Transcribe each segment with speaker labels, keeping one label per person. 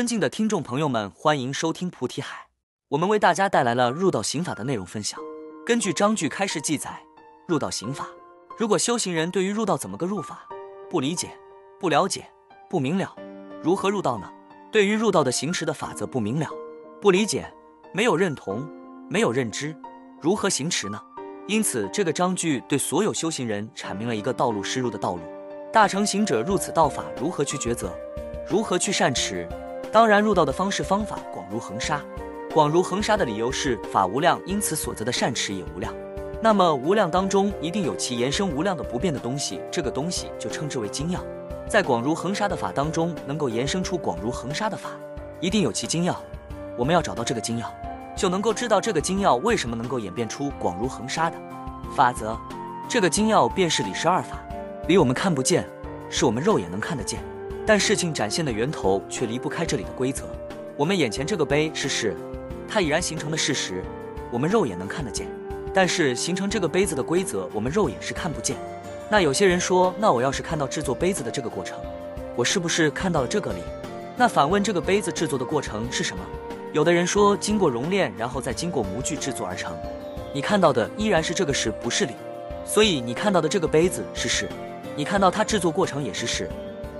Speaker 1: 尊敬的听众朋友们，欢迎收听菩提海。我们为大家带来了入道刑法的内容分享。根据章句开示记载，入道刑法，如果修行人对于入道怎么个入法不理解、不了解、不明了，如何入道呢？对于入道的行持的法则不明了、不理解、没有认同、没有认知，如何行持呢？因此，这个章句对所有修行人阐明了一个道路施入的道路。大成行者入此道法，如何去抉择？如何去善持？当然，入道的方式方法广如恒沙。广如恒沙的理由是法无量，因此所择的善持也无量。那么无量当中一定有其延伸无量的不变的东西，这个东西就称之为精要。在广如恒沙的法当中，能够延伸出广如恒沙的法，一定有其精要。我们要找到这个精要，就能够知道这个精要为什么能够演变出广如恒沙的法则。这个精要便是理十二法。理我们看不见，是我们肉眼能看得见，但事情展现的源头却离不开这里的规则。我们眼前这个杯是事。它已然形成的事实，我们肉眼能看得见，但是形成这个杯子的规则，我们肉眼是看不见。那有些人说，那我要是看到制作杯子的这个过程，我是不是看到了这个理？那反问这个杯子制作的过程是什么？有的人说，经过熔炼，然后再经过模具制作而成。你看到的依然是这个事，不是理。所以你看到的这个杯子是事，你看到它制作过程也是事，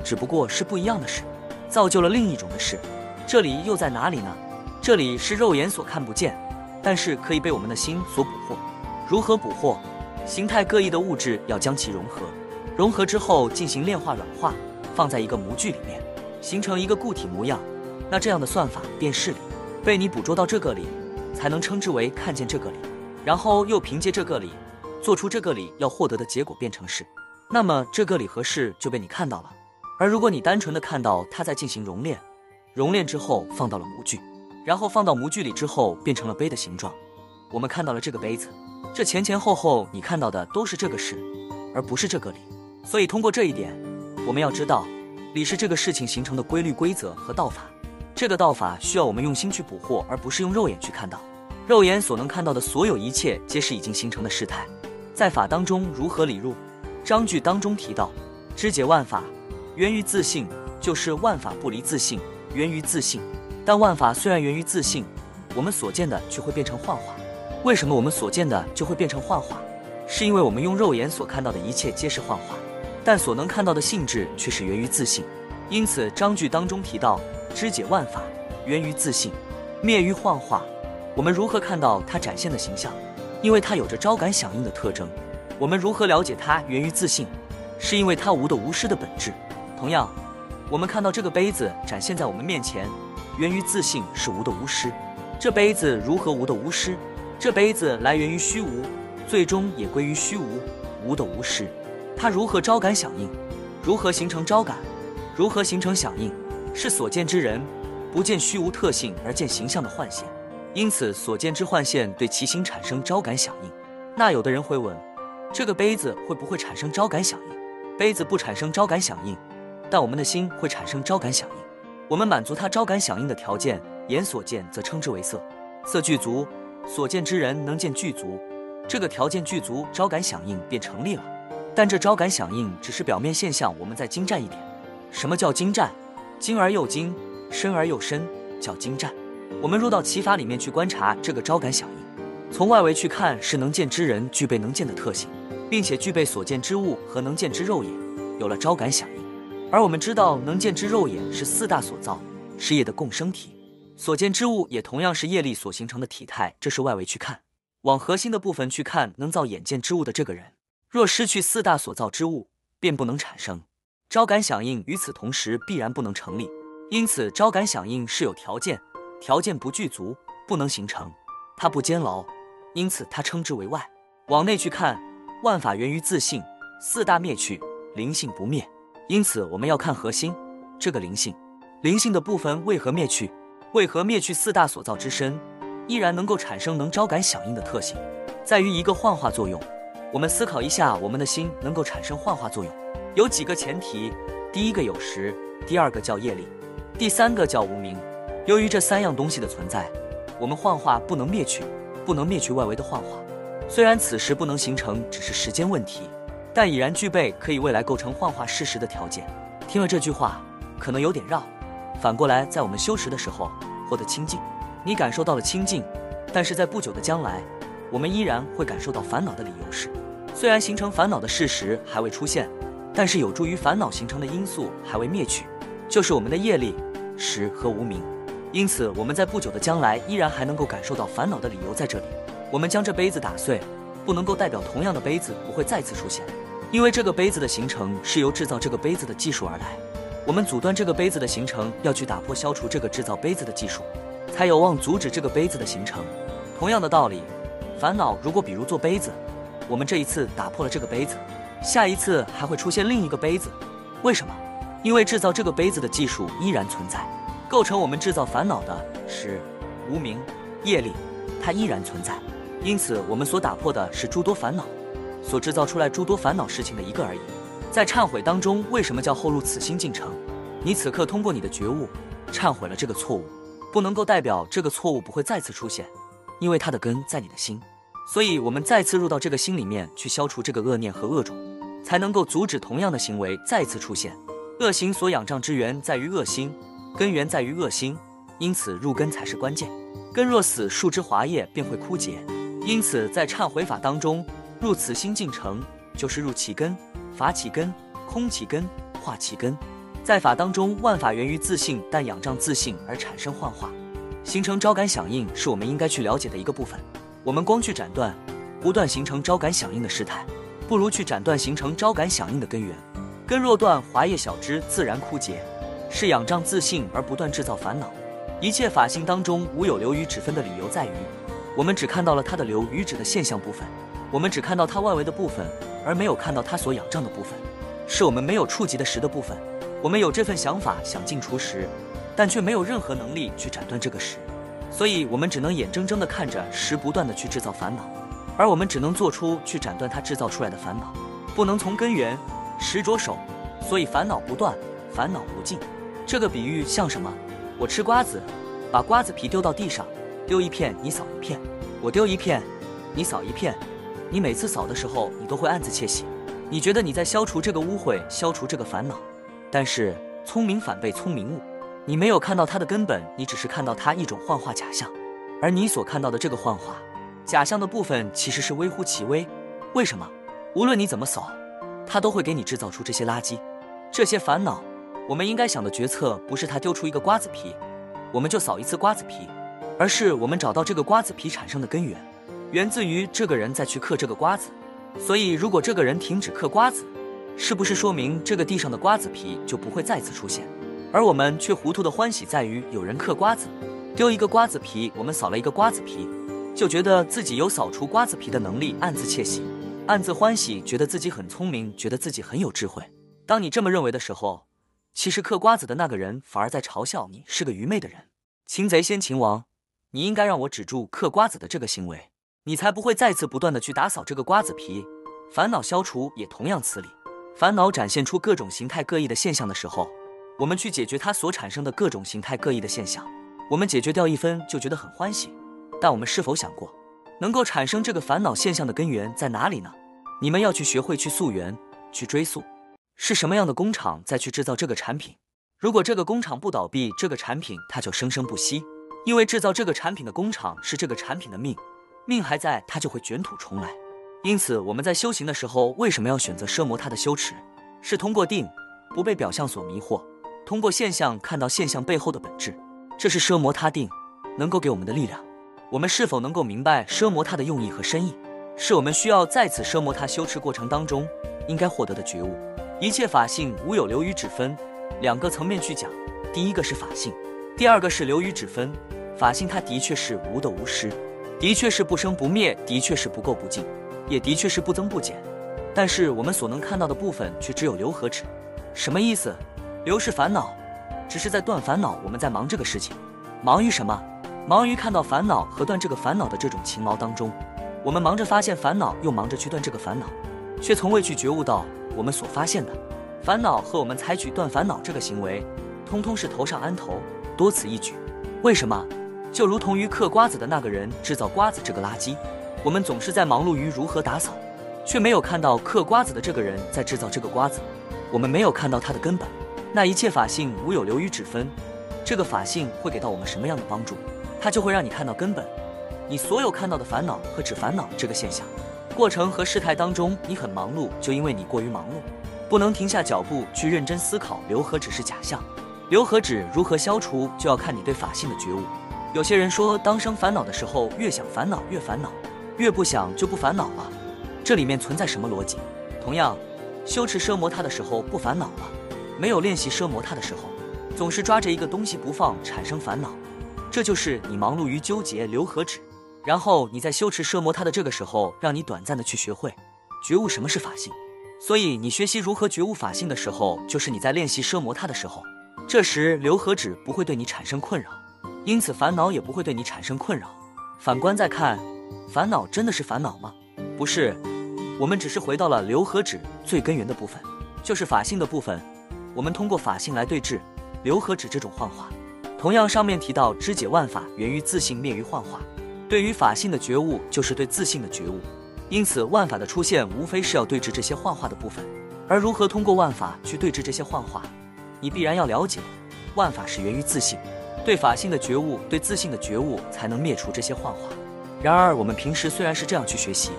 Speaker 1: 只不过是不一样的事，造就了另一种的事。这里又在哪里呢？这里是肉眼所看不见，但是可以被我们的心所捕获。如何捕获？形态各异的物质要将其融合，融合之后进行炼化软化，放在一个模具里面，形成一个固体模样。那这样的算法便是理，被你捕捉到这个理，才能称之为看见这个理，然后又凭借这个理，做出这个理要获得的结果变成事。那么这个理和事就被你看到了。而如果你单纯的看到它在进行熔炼，熔炼之后放到了模具。然后放到模具里之后，变成了杯的形状。我们看到了这个杯子，这前前后后你看到的都是这个事，而不是这个理。所以通过这一点，我们要知道，理是这个事情形成的规律、规则和道法。这个道法需要我们用心去捕获，而不是用肉眼去看到。肉眼所能看到的所有一切，皆是已经形成的事态。在法当中如何理入？章句当中提到，知解万法源于自信，就是万法不离自信，源于自信。但万法虽然源于自信，我们所见的却会变成幻化。为什么我们所见的就会变成幻化？是因为我们用肉眼所看到的一切皆是幻化，但所能看到的性质却是源于自信。因此章句当中提到，知解万法源于自信，灭于幻化。我们如何看到它展现的形象？因为它有着招感响应的特征。我们如何了解它源于自信？是因为它无的无失的本质。同样，我们看到这个杯子展现在我们面前。源于自信是无的无失，这杯子如何无的无失？这杯子来源于虚无，最终也归于虚无，无的无失。它如何招感响应？如何形成招感？如何形成响应？是所见之人不见虚无特性而见形象的幻现，因此所见之幻现对其心产生招感响应。那有的人会问，这个杯子会不会产生招感响应？杯子不产生招感响应，但我们的心会产生招感响应。我们满足他招感响应的条件，眼所见则称之为色，色具足，所见之人能见具足，这个条件具足，招感响应便成立了。但这招感响应只是表面现象，我们再精湛一点。什么叫精湛？精而又精，深而又深，叫精湛。我们入到其法里面去观察这个招感响应，从外围去看是能见之人具备能见的特性，并且具备所见之物和能见之肉眼，有了招感响应。而我们知道，能见之肉眼是四大所造，是业的共生体；所见之物也同样是业力所形成的体态。这是外围去看，往核心的部分去看，能造眼见之物的这个人，若失去四大所造之物，便不能产生招感响应。与此同时，必然不能成立。因此，招感响应是有条件，条件不具足，不能形成。它不坚牢，因此它称之为外。往内去看，万法源于自性，四大灭去，灵性不灭。因此，我们要看核心这个灵性，灵性的部分为何灭去？为何灭去四大所造之身，依然能够产生能招感响应的特性？在于一个幻化作用。我们思考一下，我们的心能够产生幻化作用，有几个前提：第一个有时，第二个叫业力，第三个叫无名。由于这三样东西的存在，我们幻化不能灭去，不能灭去外围的幻化。虽然此时不能形成，只是时间问题。但已然具备可以未来构成幻化事实的条件。听了这句话，可能有点绕，反过来，在我们修持的时候获得清净，你感受到了清净，但是在不久的将来，我们依然会感受到烦恼的理由是，虽然形成烦恼的事实还未出现，但是有助于烦恼形成的因素还未灭去，就是我们的业力、识和无明。因此，我们在不久的将来依然还能够感受到烦恼的理由在这里。我们将这杯子打碎，不能够代表同样的杯子不会再次出现，因为这个杯子的形成是由制造这个杯子的技术而来。我们阻断这个杯子的形成，要去打破、消除这个制造杯子的技术，才有望阻止这个杯子的形成。同样的道理，烦恼如果比如做杯子，我们这一次打破了这个杯子，下一次还会出现另一个杯子。为什么？因为制造这个杯子的技术依然存在。构成我们制造烦恼的是无名业力，它依然存在。因此，我们所打破的是诸多烦恼，所制造出来诸多烦恼事情的一个而已。在忏悔当中，为什么叫后入此心进程？你此刻通过你的觉悟忏悔了这个错误，不能够代表这个错误不会再次出现，因为它的根在你的心。所以，我们再次入到这个心里面去消除这个恶念和恶种，才能够阻止同样的行为再次出现。恶行所仰仗之源在于恶心。根源在于恶心，因此入根才是关键。根若死，树枝华叶便会枯竭。因此，在忏悔法当中，入此心进程，就是入其根，法其根，空其根，化其根。在法当中，万法源于自信，但仰仗自信而产生幻化，形成招感响应，是我们应该去了解的一个部分。我们光去斩断，不断形成招感响应的事态，不如去斩断形成招感响应的根源。根若断，华叶小枝自然枯竭。是仰仗自信而不断制造烦恼。一切法性当中无有流与止分的理由在于，我们只看到了它的流与止的现象部分，我们只看到它外围的部分，而没有看到它所仰仗的部分，是我们没有触及的实的部分。我们有这份想法想进除实，但却没有任何能力去斩断这个实，所以我们只能眼睁睁地看着实不断的去制造烦恼，而我们只能做出去斩断它制造出来的烦恼，不能从根源实着手，所以烦恼不断，烦恼无尽。这个比喻像什么？我吃瓜子，把瓜子皮丢到地上，丢一片你扫一片，我丢一片，你扫一片。你每次扫的时候，你都会暗自窃喜，你觉得你在消除这个污秽，消除这个烦恼。但是聪明反被聪明误，你没有看到它的根本，你只是看到它一种幻化假象。而你所看到的这个幻化假象的部分，其实是微乎其微。为什么？无论你怎么扫，它都会给你制造出这些垃圾，这些烦恼。我们应该想的决策不是它丢出一个瓜子皮，我们就扫一次瓜子皮，而是我们找到这个瓜子皮产生的根源，源自于这个人再去嗑这个瓜子。所以，如果这个人停止嗑瓜子，是不是说明这个地上的瓜子皮就不会再次出现？而我们却糊涂的欢喜在于有人嗑瓜子，丢一个瓜子皮，我们扫了一个瓜子皮，就觉得自己有扫除瓜子皮的能力，暗自窃喜，暗自欢喜，觉得自己很聪明，觉得自己很有智慧。当你这么认为的时候，其实嗑瓜子的那个人反而在嘲笑你是个愚昧的人，擒贼先擒王。你应该让我止住嗑瓜子的这个行为，你才不会再次不断的去打扫这个瓜子皮。烦恼消除也同样此理。烦恼展现出各种形态各异的现象的时候，我们去解决它所产生的各种形态各异的现象，我们解决掉一分就觉得很欢喜。但我们是否想过，能够产生这个烦恼现象的根源在哪里呢？你们要去学会去溯源，去追溯。是什么样的工厂再去制造这个产品？如果这个工厂不倒闭，这个产品它就生生不息。因为制造这个产品的工厂是这个产品的命，命还在，它就会卷土重来。因此，我们在修行的时候，为什么要选择奢摩他的修持？是通过定，不被表象所迷惑，通过现象看到现象背后的本质。这是奢摩他定能够给我们的力量。我们是否能够明白奢摩他的用意和深意？是我们需要在此奢摩他修持过程当中应该获得的觉悟。一切法性无有流与止分，两个层面去讲。第一个是法性，第二个是流与止分。法性它的确是无的无失，的确是不生不灭，的确是不垢不净，也的确是不增不减。但是我们所能看到的部分却只有流和止。什么意思？流是烦恼，只是在断烦恼。我们在忙这个事情，忙于什么？忙于看到烦恼和断这个烦恼的这种情劳当中。我们忙着发现烦恼，又忙着去断这个烦恼，却从未去觉悟到。我们所发现的烦恼和我们采取断烦恼这个行为，通通是头上安头，多此一举。为什么？就如同于嗑瓜子的那个人制造瓜子这个垃圾，我们总是在忙碌于如何打扫，却没有看到嗑瓜子的这个人在制造这个瓜子。我们没有看到它的根本。那一切法性无有流与止分，这个法性会给到我们什么样的帮助？它就会让你看到根本，你所有看到的烦恼和指烦恼这个现象，过程和事态当中，你很忙碌，就因为你过于忙碌，不能停下脚步去认真思考留和止是假象，留和止如何消除，就要看你对法性的觉悟。有些人说，当生烦恼的时候，越想烦恼越烦恼，越不想就不烦恼了，这里面存在什么逻辑？同样，修持奢摩他的时候不烦恼了，没有练习奢摩他的时候，总是抓着一个东西不放，产生烦恼。这就是你忙碌于纠结留和止，然后你在修持奢摩他的这个时候，让你短暂的去学会觉悟什么是法性。所以你学习如何觉悟法性的时候，就是你在练习奢摩他的时候。这时留和止不会对你产生困扰，因此烦恼也不会对你产生困扰。反观再看，烦恼真的是烦恼吗？不是，我们只是回到了留和止最根源的部分，就是法性的部分。我们通过法性来对治留和止这种幻化。同样，上面提到知解万法源于自性，灭于幻化。对于法性的觉悟，就是对自性的觉悟。因此，万法的出现无非是要对治这些幻化的部分。而如何通过万法去对治这些幻化，你必然要了解，万法是源于自性。对法性的觉悟，对自信的觉悟，才能灭除这些幻化。然而，我们平时虽然是这样去学习，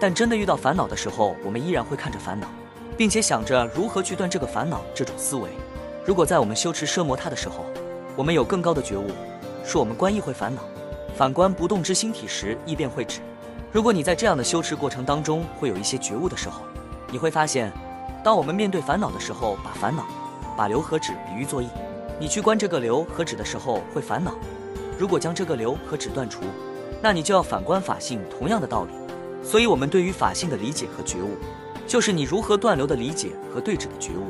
Speaker 1: 但真的遇到烦恼的时候，我们依然会看着烦恼，并且想着如何去断这个烦恼。这种思维，如果在我们修持奢摩他的时候，我们有更高的觉悟，说我们观意会烦恼，反观不动之心体时，意便会止。如果你在这样的修持过程当中会有一些觉悟的时候，你会发现，当我们面对烦恼的时候，把烦恼、把流和止比喻作意，你去观这个流和止的时候会烦恼。如果将这个流和止断除，那你就要反观法性，同样的道理。所以，我们对于法性的理解和觉悟，就是你如何断流的理解和对止的觉悟。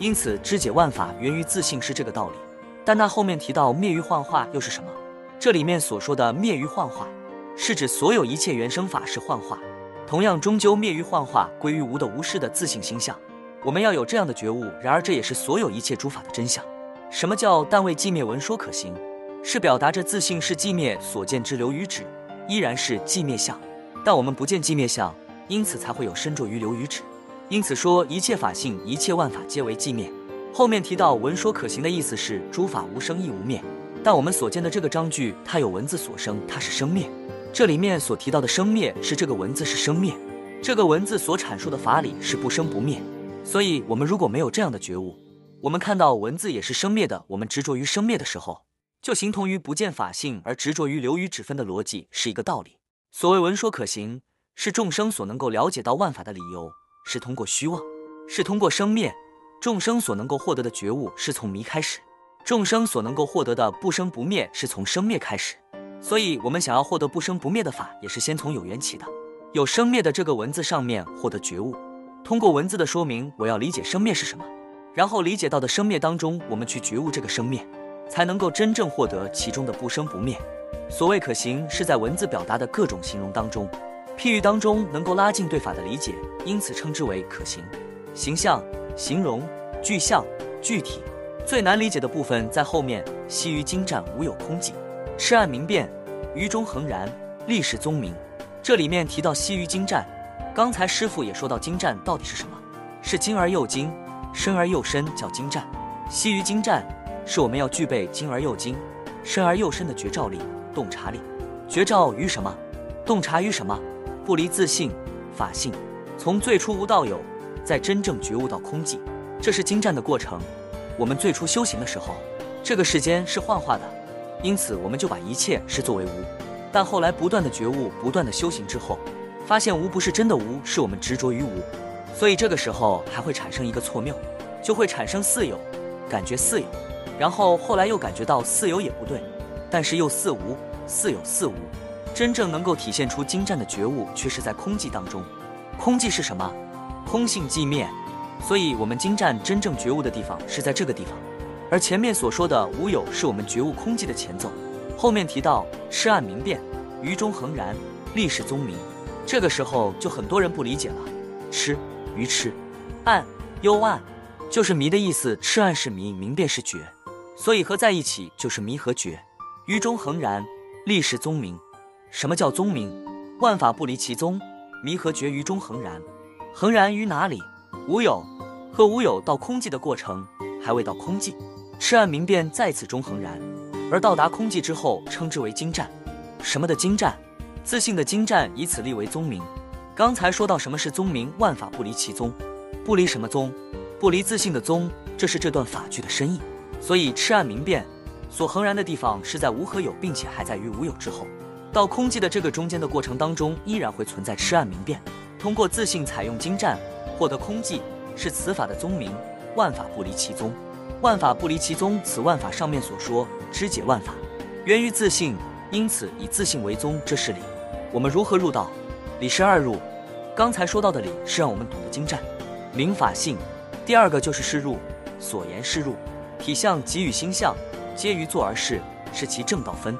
Speaker 1: 因此，知解万法源于自性是这个道理。但那后面提到灭于幻化又是什么？这里面所说的灭于幻化，是指所有一切原生法是幻化，同样终究灭于幻化，归于无的无事的自性心相。我们要有这样的觉悟。然而这也是所有一切诸法的真相。什么叫但为寂灭文说可行？是表达着自性是寂灭所见之流与止，依然是寂灭相。但我们不见寂灭相，因此才会有身着于流与止。因此说一切法性，一切万法皆为寂灭。后面提到文说可行的意思是诸法无生亦无灭，但我们所见的这个章句，它有文字所生，它是生灭。这里面所提到的生灭是这个文字是生灭，这个文字所阐述的法理是不生不灭。所以，我们如果没有这样的觉悟，我们看到文字也是生灭的，我们执着于生灭的时候，就形同于不见法性而执着于流与止分的逻辑是一个道理。所谓文说可行，是众生所能够了解到万法的理由，是通过虚妄，是通过生灭。众生所能够获得的觉悟是从迷开始，众生所能够获得的不生不灭是从生灭开始。所以，我们想要获得不生不灭的法，也是先从有缘起的，有生灭的这个文字上面获得觉悟。通过文字的说明，我要理解生灭是什么，然后理解到的生灭当中，我们去觉悟这个生灭，才能够真正获得其中的不生不灭。所谓可行，是在文字表达的各种形容当中、譬喻当中，能够拉近对法的理解，因此称之为可行。形象。形容具象具体最难理解的部分在后面。西于精湛无有空寂，赤暗明辨，于中恒然，历史宗明。这里面提到西于精湛，刚才师傅也说到精湛到底是什么？是精而又精，深而又深，叫精湛。西于精湛，是我们要具备精而又精，深而又深的觉照力、洞察力。觉照于什么？洞察于什么？不离自信法性，从最初无到有。在真正觉悟到空寂，这是精湛的过程。我们最初修行的时候，这个世间是幻化的，因此我们就把一切视作为无。但后来不断的觉悟，不断的修行之后，发现无不是真的无，是我们执着于无。所以这个时候还会产生一个错谬，就会产生似有，感觉似有，然后后来又感觉到似有也不对，但是又似无，似有似无。真正能够体现出精湛的觉悟，却是在空寂当中。空寂是什么？空性寂灭，所以我们精湛真正觉悟的地方是在这个地方，而前面所说的无有是我们觉悟空寂的前奏。后面提到痴暗明辨，于中恒然，历史宗明。这个时候就很多人不理解了，痴愚痴，暗幽暗，就是迷的意思。赤暗是迷，明辨是觉，所以合在一起就是迷和觉。于中恒然，立是宗明。什么叫宗明？万法不离其宗，迷和觉于中恒然。恒然于哪里？无有和无有到空寂的过程还未到空寂，赤暗明辨在此中恒然，而到达空寂之后，称之为精湛。什么的精湛？自信的精湛，以此立为宗名。刚才说到什么是宗名，万法不离其宗，不离什么宗？不离自信的宗，这是这段法句的深意。所以赤暗明辨所恒然的地方是在无和有，并且还在于无有之后，到空寂的这个中间的过程当中，依然会存在赤暗明辨。通过自信采用精湛，获得空寂，是此法的宗名。万法不离其宗，万法不离其宗。此万法上面所说知解万法，源于自信，因此以自信为宗，这是理。我们如何入道？理十二入。刚才说到的理是让我们懂得精湛，明法性。第二个就是示入，所言示入，体相即与心相，皆于作而事，是其正道分。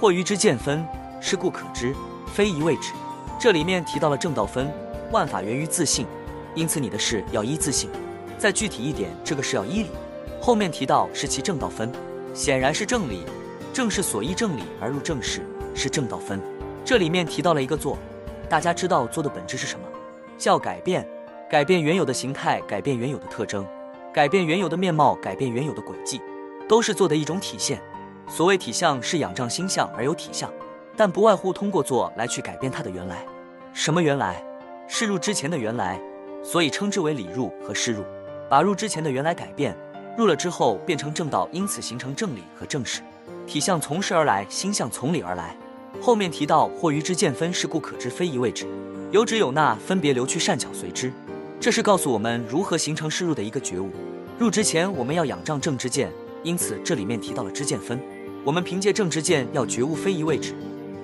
Speaker 1: 或于之见分，是故可知，非一位止。这里面提到了正道分，万法源于自信，因此你的事要依自信。再具体一点，这个是要依理。后面提到是其正道分，显然是正理，正是所依正理而入正事，是正道分。这里面提到了一个做。大家知道做的本质是什么？叫改变，改变原有的形态，改变原有的特征，改变原有的面貌，改变原有的轨迹，都是做的一种体现。所谓体相，是仰仗心相而有体相，但不外乎通过做来去改变它的原来。什么原来？是入之前的原来，所以称之为理入和示入，把入之前的原来改变，入了之后变成正道，因此形成正理和正事。体相从事而来，心相从理而来。后面提到，或于之见分，是故可知非一位置，有指有捺，分别流去，善巧随之。这是告诉我们如何形成示入的一个觉悟。入之前，我们要仰仗正之见，因此这里面提到了知见分。我们凭借正之见要觉悟非一位置。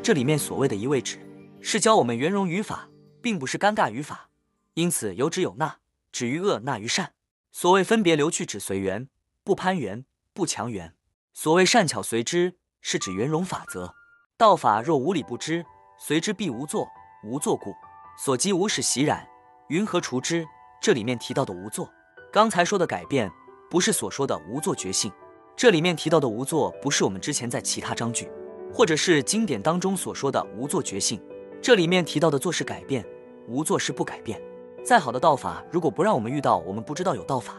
Speaker 1: 这里面所谓的一位置，是教我们圆融语法，并不是尴尬语法。因此有指有捺，止于恶，纳于善。所谓分别流去，指随缘，不攀缘，不强缘。所谓善巧随之，是指圆融法则。道法若无理不知，随之必无作，无作故，所积无始习染，云何除之？这里面提到的无作，刚才说的改变，不是所说的无作觉性。这里面提到的无作，不是我们之前在其他章句或者是经典当中所说的无作觉性。这里面提到的作是改变，无作是不改变。再好的道法，如果不让我们遇到，我们不知道有道法；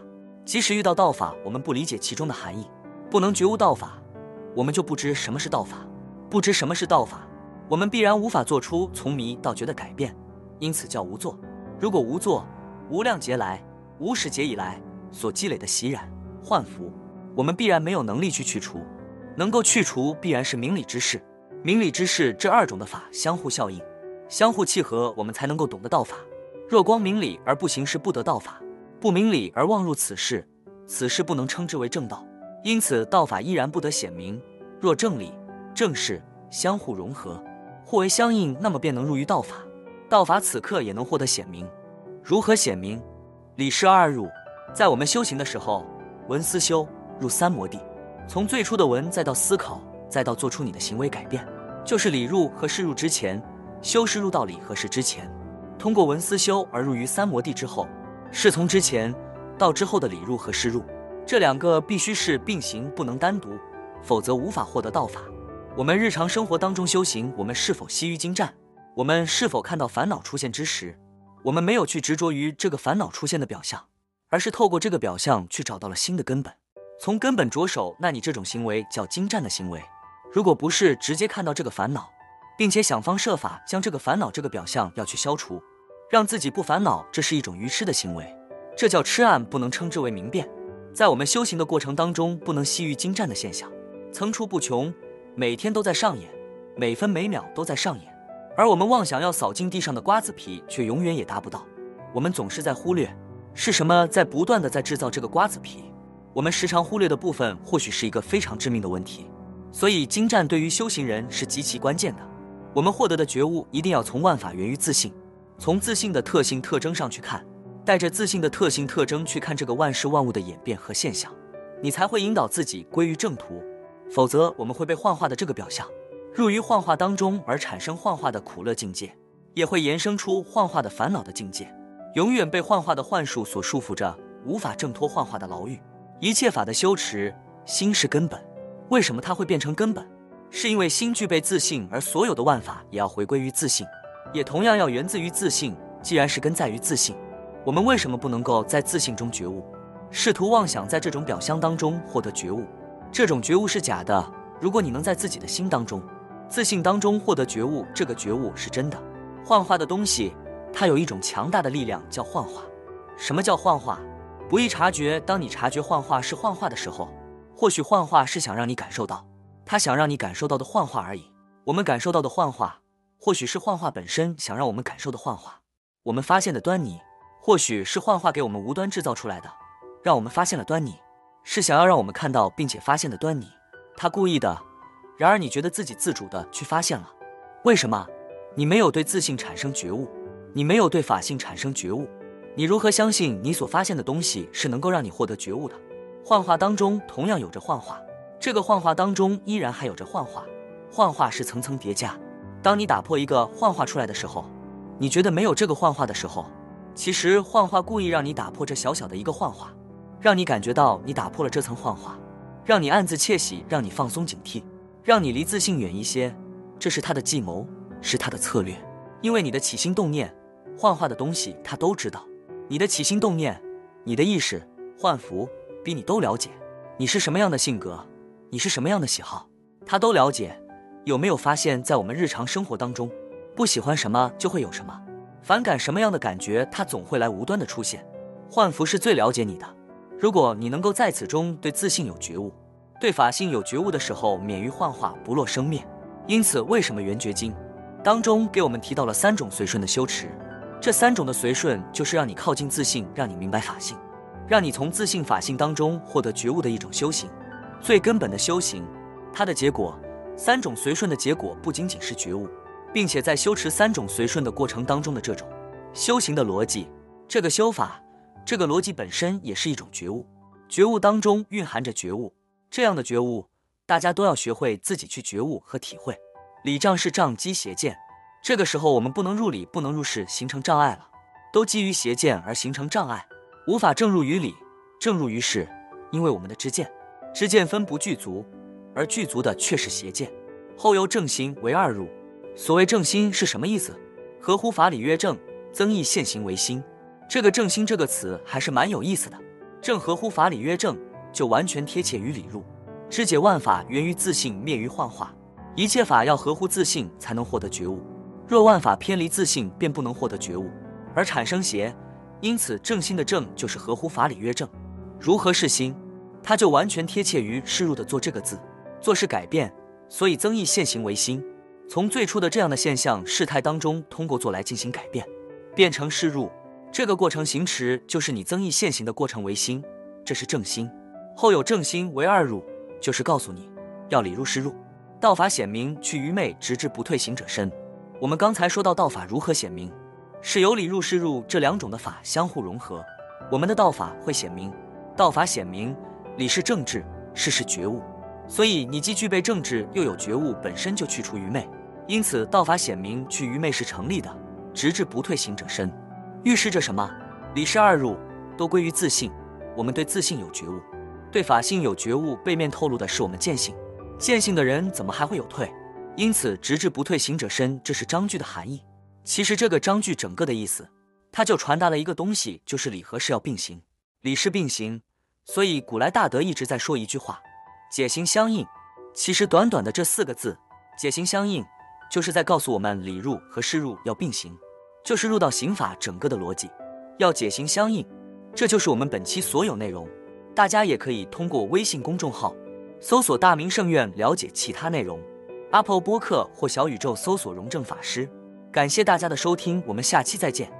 Speaker 1: 即使遇到道法，我们不理解其中的含义，不能觉悟道法，我们就不知什么是道法。不知什么是道法，我们必然无法做出从迷到觉的改变，因此叫无作。如果无作，无量劫来、无始劫以来所积累的习染幻福，我们必然没有能力去去除。能够去除，必然是明理之事。明理之事，这二种的法相互效应，相互契合，我们才能够懂得道法。若光明理而不行事，不得道法；不明理而妄入此事，此事不能称之为正道。因此，道法依然不得显明。若正理。正是相互融合，互为相应，那么便能入于道法。道法此刻也能获得显明。如何显明？理是二入，在我们修行的时候，闻思修入三摩地，从最初的闻，再到思考，再到做出你的行为改变，就是理入和事入之前，修是入到理和事之前。通过闻思修而入于三摩地之后，是从之前到之后的理入和事入，这两个必须是并行，不能单独，否则无法获得道法。我们日常生活当中修行，我们是否惜于精湛？我们是否看到烦恼出现之时，我们没有去执着于这个烦恼出现的表象，而是透过这个表象去找到了新的根本，从根本着手，那你这种行为叫精湛的行为。如果不是直接看到这个烦恼，并且想方设法将这个烦恼这个表象要去消除，让自己不烦恼，这是一种愚痴的行为，这叫痴暗，不能称之为明辨。在我们修行的过程当中，不能习于精湛的现象，层出不穷。每天都在上演，每分每秒都在上演，而我们妄想要扫进地上的瓜子皮，却永远也达不到。我们总是在忽略，是什么在不断的在制造这个瓜子皮？我们时常忽略的部分，或许是一个非常致命的问题。所以精湛对于修行人是极其关键的。我们获得的觉悟，一定要从万法源于自信，从自信的特性特征上去看，带着自信的特性特征去看这个万事万物的演变和现象，你才会引导自己归于正途。否则，我们会被幻化的这个表象入于幻化当中，而产生幻化的苦乐境界，也会延伸出幻化的烦恼的境界，永远被幻化的幻术所束缚着，无法挣脱幻化的牢狱。一切法的修持，心是根本。为什么它会变成根本？是因为心具备自信，而所有的万法也要回归于自信，也同样要源自于自信。既然是根在于自信，我们为什么不能够在自信中觉悟？试图妄想在这种表象当中获得觉悟，这种觉悟是假的。如果你能在自己的心当中、自信当中获得觉悟，这个觉悟是真的。幻化的东西，它有一种强大的力量，叫幻化。什么叫幻化？不易察觉。当你察觉幻化是幻化的时候，或许幻化是想让你感受到，他想让你感受到的幻化而已。我们感受到的幻化，或许是幻化本身想让我们感受的幻化。我们发现的端倪，或许是幻化给我们无端制造出来的。让我们发现了端倪，是想要让我们看到并且发现的端倪，他故意的。然而你觉得自己自主的去发现了，为什么？你没有对自信产生觉悟，你没有对法性产生觉悟，你如何相信你所发现的东西是能够让你获得觉悟的？幻化当中同样有着幻化，这个幻化当中依然还有着幻化，幻化是层层叠加。当你打破一个幻化出来的时候，你觉得没有这个幻化的时候，其实幻化故意让你打破这小小的一个幻化。让你感觉到你打破了这层幻化，让你暗自窃喜，让你放松警惕，让你离自信远一些。这是他的计谋，是他的策略。因为你的起心动念，幻化的东西他都知道。你的起心动念，你的意识，幻符比你都了解。你是什么样的性格，你是什么样的喜好，他都了解。有没有发现，在我们日常生活当中，不喜欢什么就会有什么，反感什么样的感觉，他总会来无端的出现。幻符是最了解你的。如果你能够在此中对自信有觉悟，对法性有觉悟的时候，免于幻化，不落生灭。因此，为什么《圆觉经》当中给我们提到了三种随顺的修持？这三种的随顺，就是让你靠近自信，让你明白法性，让你从自信法性当中获得觉悟的一种修行。最根本的修行，它的结果，三种随顺的结果不仅仅是觉悟，并且在修持三种随顺的过程当中的这种修行的逻辑，这个修法。这个逻辑本身也是一种觉悟，觉悟当中蕴含着觉悟，这样的觉悟，大家都要学会自己去觉悟和体会。礼障是障积邪见，这个时候我们不能入理，不能入事，形成障碍了，都基于邪见而形成障碍，无法正入于理，正入于事，因为我们的知见，知见分不具足，而具足的却是邪见。后由正心为二入，所谓正心是什么意思？合乎法理曰正，增益现行为心。这个正心这个词还是蛮有意思的，正合乎法理曰正，就完全贴切于理路。知解万法源于自信，灭于幻化。一切法要合乎自信才能获得觉悟，若万法偏离自信，便不能获得觉悟，而产生邪。因此正心的正就是合乎法理曰正。如何是心？它就完全贴切于示入的做这个字，做是改变，所以增益现行为心。从最初的这样的现象事态当中，通过做来进行改变，变成示入。这个过程行持就是你增益现行的过程为心，这是正心。后有正心为二入，就是告诉你要理入是入，道法显明去愚昧，直至不退行者身。我们刚才说到道法如何显明，是由理入是入这两种的法相互融合，我们的道法会显明，道法显明，理是正治，事是觉悟。所以你既具备正治，又有觉悟，本身就去除愚昧，因此道法显明去愚昧是成立的，直至不退行者身。预示着什么？理事二入都归于自信。我们对自信有觉悟，对法性有觉悟，背面透露的是我们见性。见性的人怎么还会有退？因此，直至不退行者身，这是章句的含义。其实这个章句整个的意思，它就传达了一个东西，就是理和事要并行，理事并行。所以古来大德一直在说一句话：解行相应。其实短短的这四个字，解行相应，就是在告诉我们理入和事入要并行。就是入到刑法整个的逻辑，要解刑相应，这就是我们本期所有内容。大家也可以通过微信公众号搜索“大明圣院”了解其他内容。Apple 播客或小宇宙搜索“荣正法师”。感谢大家的收听，我们下期再见。